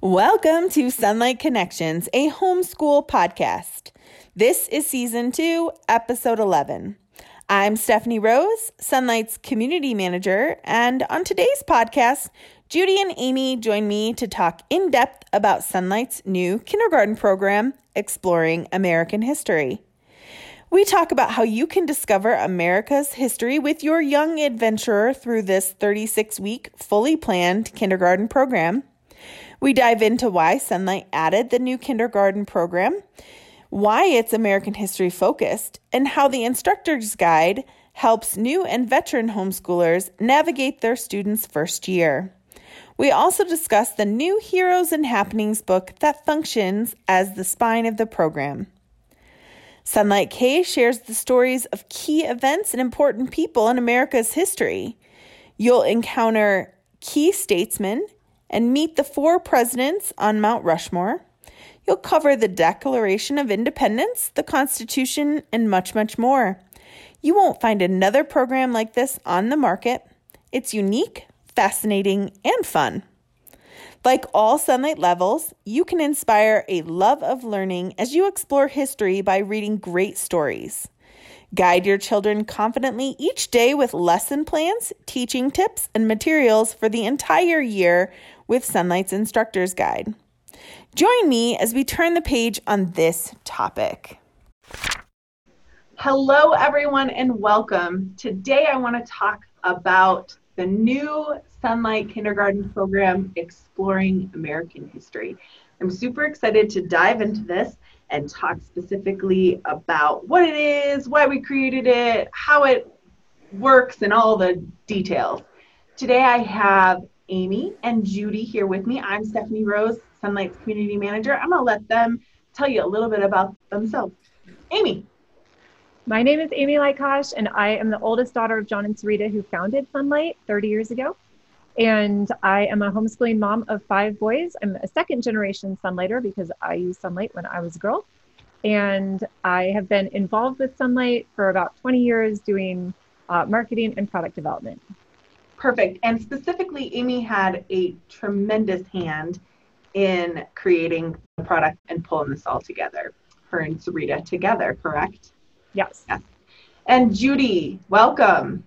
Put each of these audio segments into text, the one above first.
Welcome to Sonlight Connections, a homeschool podcast. This is season two, episode 11. I'm Stephanie Rose, Sonlight's community manager, and on today's podcast, Judy and Amy join me to talk in depth about Sonlight's new kindergarten program, Exploring American History. We talk about how you can discover America's history with your young adventurer through this 36 week, fully planned kindergarten program. We dive into why Sonlight added the new kindergarten program, why it's American history focused, and how the instructor's guide helps new and veteran homeschoolers navigate their students' first year. We also discuss the new Heroes and Happenings book that functions as the spine of the program. Sonlight K shares the stories of key events and important people in America's history. You'll encounter key statesmen and meet the four presidents on Mount Rushmore. You'll cover the Declaration of Independence, the Constitution, and much, much more. You won't find another program like this on the market. It's unique, fascinating, and fun. Like all Sonlight levels, you can inspire a love of learning as you explore history by reading great stories. Guide your children confidently each day with lesson plans, teaching tips, and materials for the entire year with Sonlight's Instructor's Guide. Join me as we turn the page on this topic. Hello, everyone, and welcome. Today, I want to talk about the new Sonlight Kindergarten program, Exploring American History. I'm super excited to dive into this and talk specifically about what it is, why we created it, how it works, and all the details. Today, I have Amy and Judy here with me. I'm Stephanie Rose, Sonlight's community manager. I'm going to let them tell you a little bit about themselves. Amy. My name is Amy Lykosh, and I am the oldest daughter of John and Sarita, who founded Sonlight 30 years ago. And I am a homeschooling mom of five boys. I'm a second generation Sonlighter because I used Sonlight when I was a girl. And I have been involved with Sonlight for about 20 years doing uh, marketing and product development. Perfect. And specifically, Amy had a tremendous hand in creating the product and pulling this all together. Her and Sarita together, correct? Yes. Yes. And Judy, welcome.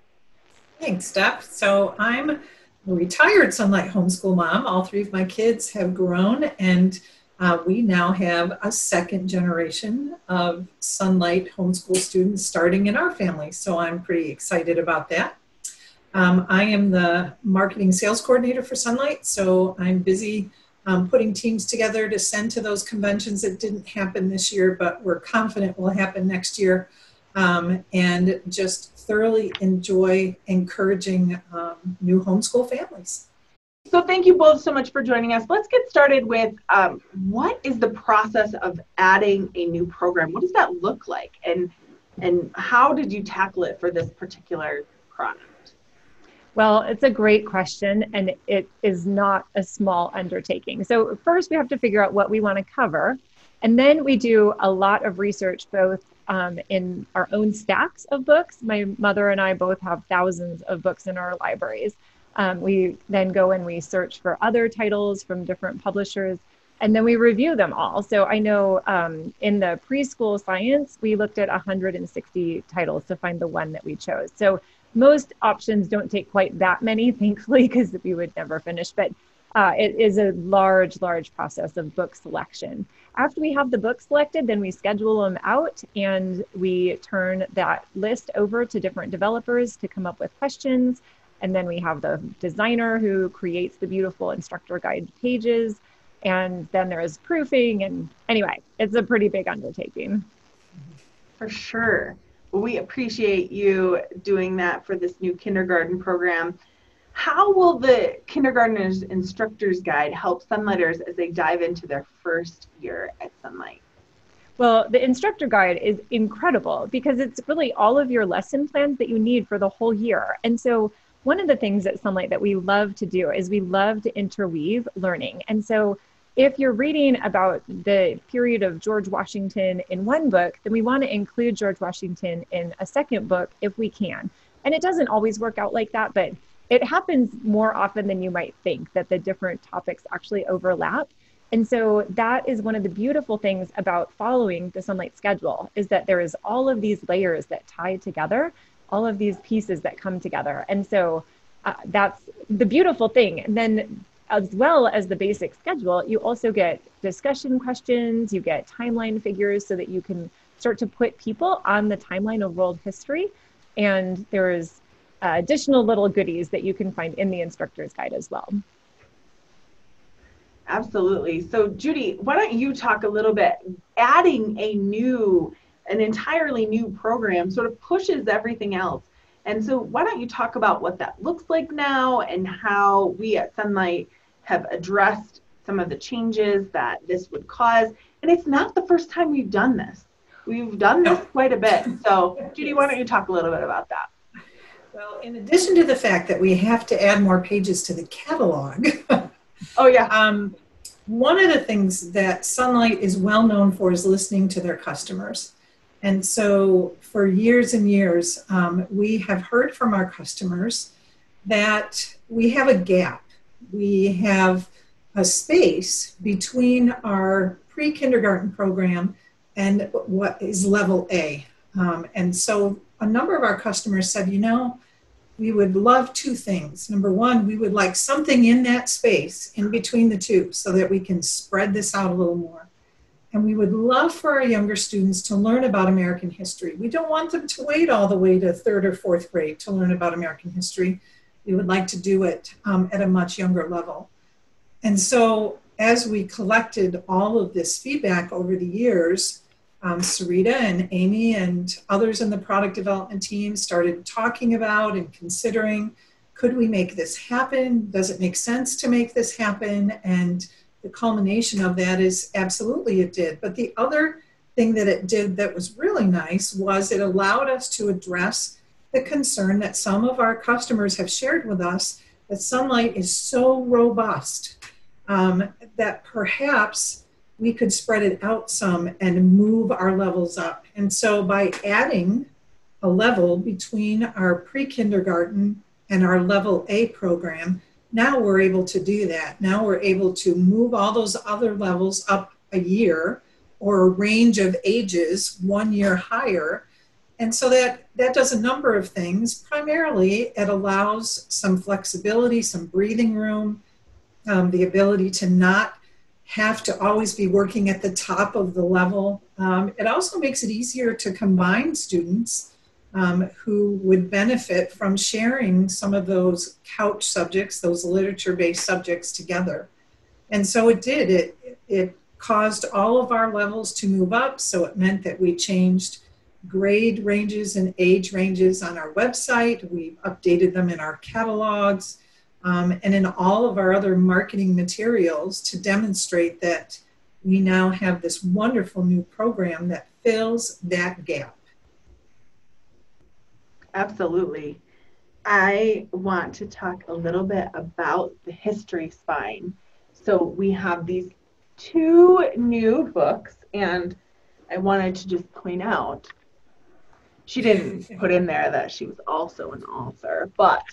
Thanks, Steph. So I'm a retired Sonlight homeschool mom. All three of my kids have grown, and uh, we now have a second generation of Sonlight homeschool students starting in our family. So I'm pretty excited about that. Um, I am the marketing sales coordinator for Sonlight, so I'm busy um, putting teams together to send to those conventions that didn't happen this year, but we're confident will happen next year. Um, and just thoroughly enjoy encouraging um, new homeschool families. So, thank you both so much for joining us. Let's get started with um, what is the process of adding a new program? What does that look like, and and how did you tackle it for this particular product? Well, it's a great question, and it is not a small undertaking. So, first, we have to figure out what we want to cover. And then we do a lot of research, both um, in our own stacks of books. My mother and I both have thousands of books in our libraries. Um, we then go and we search for other titles from different publishers, and then we review them all. So I know um, in the preschool science, we looked at 160 titles to find the one that we chose. So most options don't take quite that many, thankfully, because we would never finish. But uh, it is a large, large process of book selection. After we have the book selected, then we schedule them out and we turn that list over to different developers to come up with questions. And then we have the designer who creates the beautiful instructor guide pages. And then there's proofing. And anyway, it's a pretty big undertaking. For sure we appreciate you doing that for this new kindergarten program. How will the kindergartners instructor's guide help Sonlighters as they dive into their first year at Sonlight? Well, the instructor guide is incredible because it's really all of your lesson plans that you need for the whole year. And so, one of the things at Sonlight that we love to do is we love to interweave learning. And so, if you're reading about the period of George Washington in one book, then we want to include George Washington in a second book if we can. And it doesn't always work out like that, but it happens more often than you might think that the different topics actually overlap. And so that is one of the beautiful things about following the Sonlight schedule is that there is all of these layers that tie together, all of these pieces that come together. And so uh, that's the beautiful thing. And then as well as the basic schedule, you also get discussion questions, you get timeline figures so that you can start to put people on the timeline of world history. And there's uh, additional little goodies that you can find in the instructor's guide as well. Absolutely. So, Judy, why don't you talk a little bit? Adding a new, an entirely new program sort of pushes everything else. And so, why don't you talk about what that looks like now and how we at Sonlight have addressed some of the changes that this would cause? And it's not the first time we've done this. We've done this quite a bit. So, Judy, why don't you talk a little bit about that? Well, in addition to the fact that we have to add more pages to the catalog, oh yeah, um, one of the things that Sonlight is well known for is listening to their customers. And so, for years and years, um, we have heard from our customers that we have a gap. We have a space between our pre kindergarten program and what is level A. Um, and so, a number of our customers said, you know, we would love two things. Number one, we would like something in that space in between the two so that we can spread this out a little more. And we would love for our younger students to learn about American history. We don't want them to wait all the way to third or fourth grade to learn about American history. We would like to do it um, at a much younger level. And so, as we collected all of this feedback over the years, um, Sarita and Amy and others in the product development team started talking about and considering could we make this happen? Does it make sense to make this happen? And the culmination of that is absolutely it did. But the other thing that it did that was really nice was it allowed us to address the concern that some of our customers have shared with us that Sonlight is so robust um, that perhaps we could spread it out some and move our levels up. And so by adding a level between our pre kindergarten and our level A program, now we're able to do that. Now we're able to move all those other levels up a year or a range of ages one year higher. And so that, that does a number of things. Primarily, it allows some flexibility, some breathing room, um, the ability to not have to always be working at the top of the level. Um, it also makes it easier to combine students um, who would benefit from sharing some of those couch subjects, those literature based subjects together. And so it did. It, it caused all of our levels to move up. So it meant that we changed grade ranges and age ranges on our website. We've updated them in our catalogs um, and in all of our other marketing materials to demonstrate that we now have this wonderful new program that fills that gap. Absolutely. I want to talk a little bit about the history spine. So we have these two new books, and I wanted to just point out she didn't put in there that she was also an author, but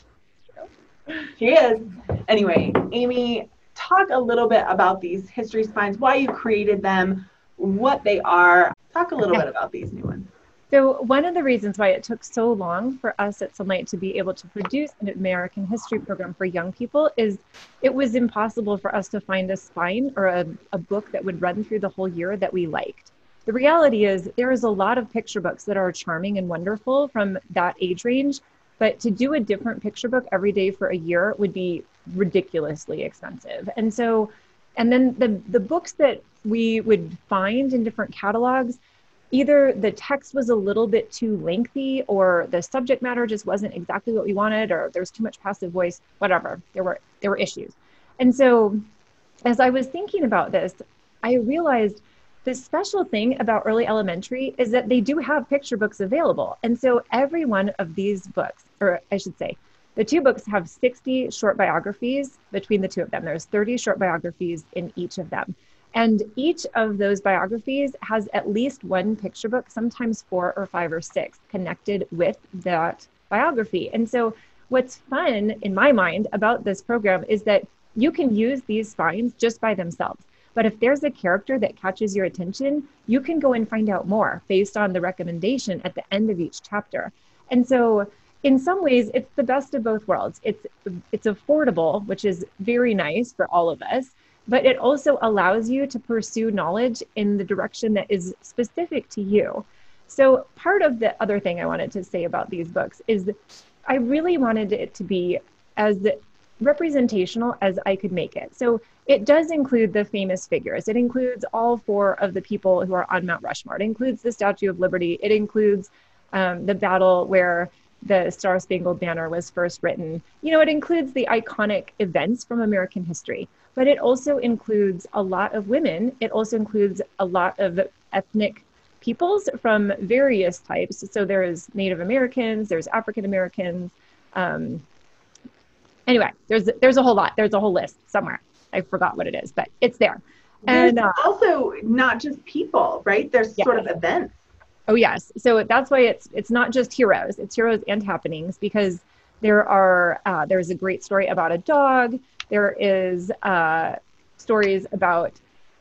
she is. Anyway, Amy, talk a little bit about these history spines, why you created them, what they are. Talk a little bit about these new ones. So, one of the reasons why it took so long for us at Sonlight to be able to produce an American history program for young people is it was impossible for us to find a spine or a, a book that would run through the whole year that we liked. The reality is, there is a lot of picture books that are charming and wonderful from that age range, but to do a different picture book every day for a year would be ridiculously expensive. And so, and then the, the books that we would find in different catalogs, either the text was a little bit too lengthy or the subject matter just wasn't exactly what we wanted or there's too much passive voice, whatever. There were there were issues. And so as I was thinking about this, I realized the special thing about early elementary is that they do have picture books available. And so every one of these books, or I should say, the two books have 60 short biographies between the two of them. There's 30 short biographies in each of them. And each of those biographies has at least one picture book, sometimes four or five or six, connected with that biography. And so what's fun in my mind about this program is that you can use these spines just by themselves. But if there's a character that catches your attention, you can go and find out more based on the recommendation at the end of each chapter. And so in some ways it's the best of both worlds. It's it's affordable, which is very nice for all of us, but it also allows you to pursue knowledge in the direction that is specific to you. So part of the other thing I wanted to say about these books is I really wanted it to be as representational as I could make it. So it does include the famous figures. It includes all four of the people who are on Mount Rushmore. It includes the Statue of Liberty. It includes um, the battle where the Star Spangled Banner was first written. You know, it includes the iconic events from American history, but it also includes a lot of women. It also includes a lot of ethnic peoples from various types. So there's Native Americans, there's African Americans. Um, anyway, there's there's a whole lot. There's a whole list somewhere. I forgot what it is, but it's there. And uh, also not just people, right? There's yeah. sort of events. Oh yes. So that's why it's it's not just heroes. It's heroes and happenings because there are uh, there's a great story about a dog. There is uh, stories about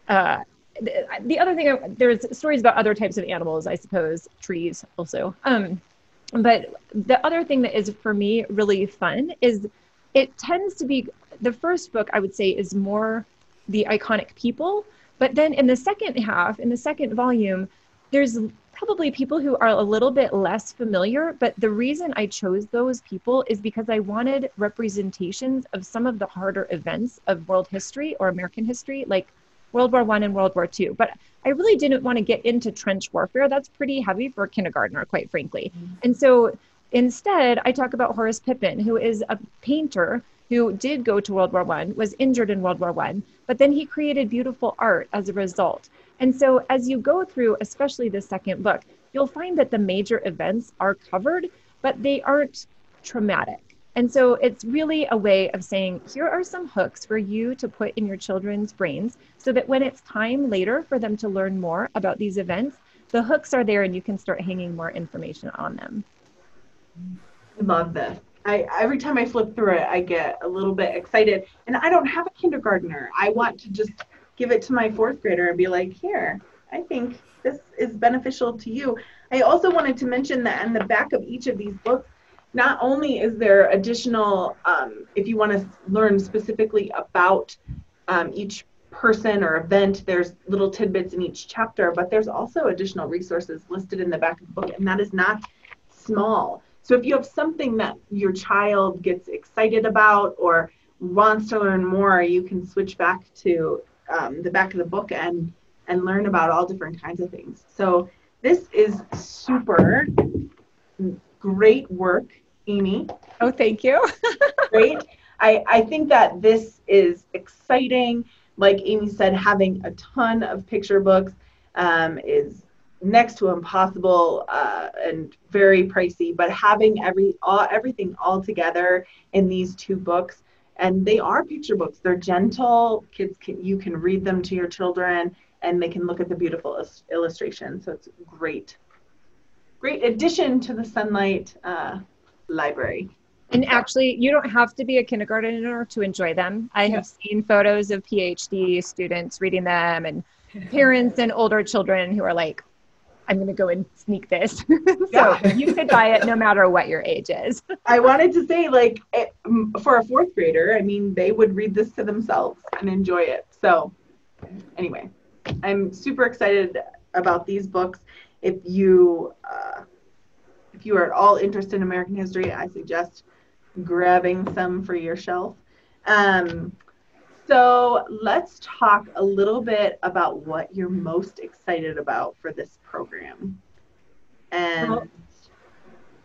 uh, the, the other thing. There's stories about other types of animals, I suppose, trees also. Um, but the other thing that is for me really fun is it tends to be the first book I would say is more the iconic people, but then in the second half, in the second volume, there's probably people who are a little bit less familiar, but the reason I chose those people is because I wanted representations of some of the harder events of world history or American history, like World War One and World War Two. But I really didn't want to get into trench warfare. That's pretty heavy for a kindergartner, quite frankly. Mm-hmm. And so instead, I talk about Horace Pippin, who is a painter who did go to World War One, was injured in World War One, but then he created beautiful art as a result. And so as you go through, especially the second book, you'll find that the major events are covered, but they aren't traumatic. And so it's really a way of saying, here are some hooks for you to put in your children's brains so that when it's time later for them to learn more about these events, the hooks are there and you can start hanging more information on them. I love this. I, every time I flip through it, I get a little bit excited. And I don't have a kindergartner. I want to just give it to my fourth grader and be like, here, I think this is beneficial to you. I also wanted to mention that in the back of each of these books, not only is there additional, um, if you want to learn specifically about um, each person or event, there's little tidbits in each chapter, but there's also additional resources listed in the back of the book, and that is not small. So if you have something that your child gets excited about or wants to learn more, you can switch back to um, the back of the book and and learn about all different kinds of things. So this is super great work, Amy. Oh, thank you. great. I, I think that this is exciting. Like Amy said, having a ton of picture books um, is next to impossible uh, and very pricey. But having every all, everything all together in these two books and they are picture books. They're gentle kids can you can read them to your children and they can look at the beautiful illustrations so it's great. Great addition to the Sonlight uh, library. And actually you don't have to be a kindergartner to enjoy them. I have seen photos of phd students reading them and parents and older children who are like I'm going to go and sneak this. so yeah. you could buy it no matter what your age is. I wanted to say, like, it, for a fourth grader, I mean, they would read this to themselves and enjoy it. So, anyway, I'm super excited about these books. If you uh, if you are at all interested in American history, I suggest grabbing some for your shelf. Um, so let's talk a little bit about what you're most excited about for this program. And well,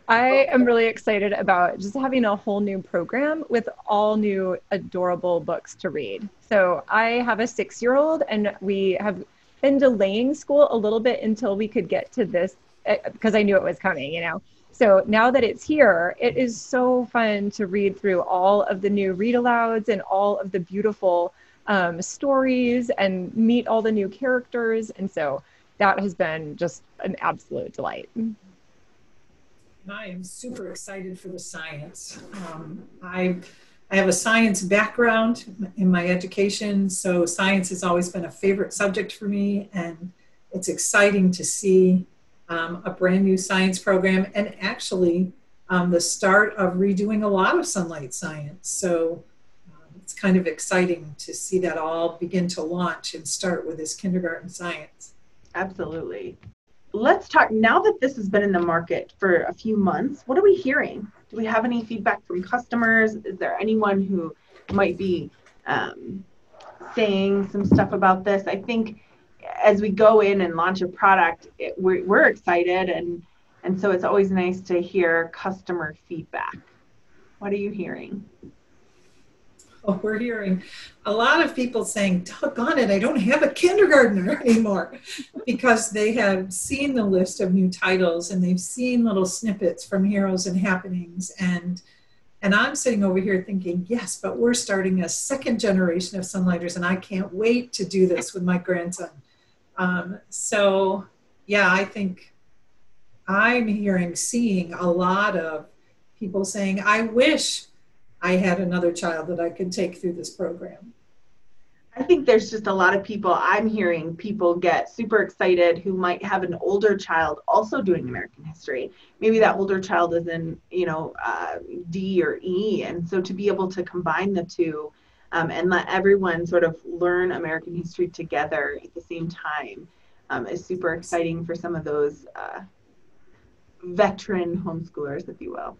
I am really excited about just having a whole new program with all new adorable books to read. So I have a six year old, and we have been delaying school a little bit until we could get to this because eh, I knew it was coming, you know. So now that it's here, it is so fun to read through all of the new read alouds and all of the beautiful um, stories and meet all the new characters. And so that has been just an absolute delight. I am super excited for the science. Um, I, I have a science background in my education, so science has always been a favorite subject for me, and it's exciting to see um, a brand new science program and actually um, the start of redoing a lot of Sonlight science. So um, it's kind of exciting to see that all begin to launch and start with this kindergarten science. Absolutely. Let's talk now that this has been in the market for a few months. What are we hearing? Do we have any feedback from customers? Is there anyone who might be um, saying some stuff about this? I think as we go in and launch a product, it, we're, we're excited and and so it's always nice to hear customer feedback. What are you hearing? Oh, we're hearing a lot of people saying, doggone it, I don't have a kindergartner anymore because they have seen the list of new titles and they've seen little snippets from Heroes and Happenings. And and I'm sitting over here thinking, yes, but we're starting a second generation of Sonlighters, and I can't wait to do this with my grandson. Um, so, yeah, I think I'm hearing, seeing a lot of people saying, I wish I had another child that I could take through this program. I think there's just a lot of people, I'm hearing people get super excited who might have an older child also doing American history. Maybe that older child is in, you know, uh, D or E. And so to be able to combine the two um, and let everyone sort of learn American history together at the same time um, is super exciting for some of those uh, veteran homeschoolers, if you will.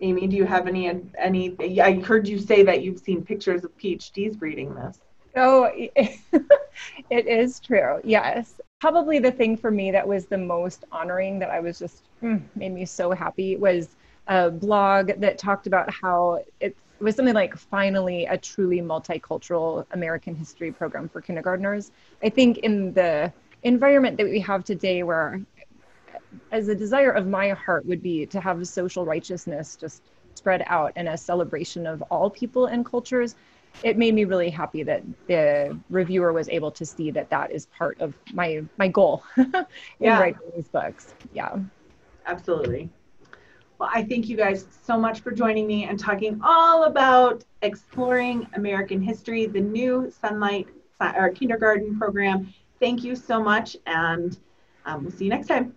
Amy, do you have any any? I heard you say that you've seen pictures of PhDs reading this. Oh, it is true. Yes. Probably the thing for me that was the most honoring that I was just mm, made me so happy was a blog that talked about how it was something like finally a truly multicultural American history program for kindergartners. I think in the environment that we have today where as a desire of my heart would be to have social righteousness just spread out and a celebration of all people and cultures it made me really happy that the reviewer was able to see that that is part of my my goal in yeah. writing these books yeah absolutely well i thank you guys so much for joining me and talking all about exploring american history the new Sonlight or kindergarten program. Thank you so much and um, we'll see you next time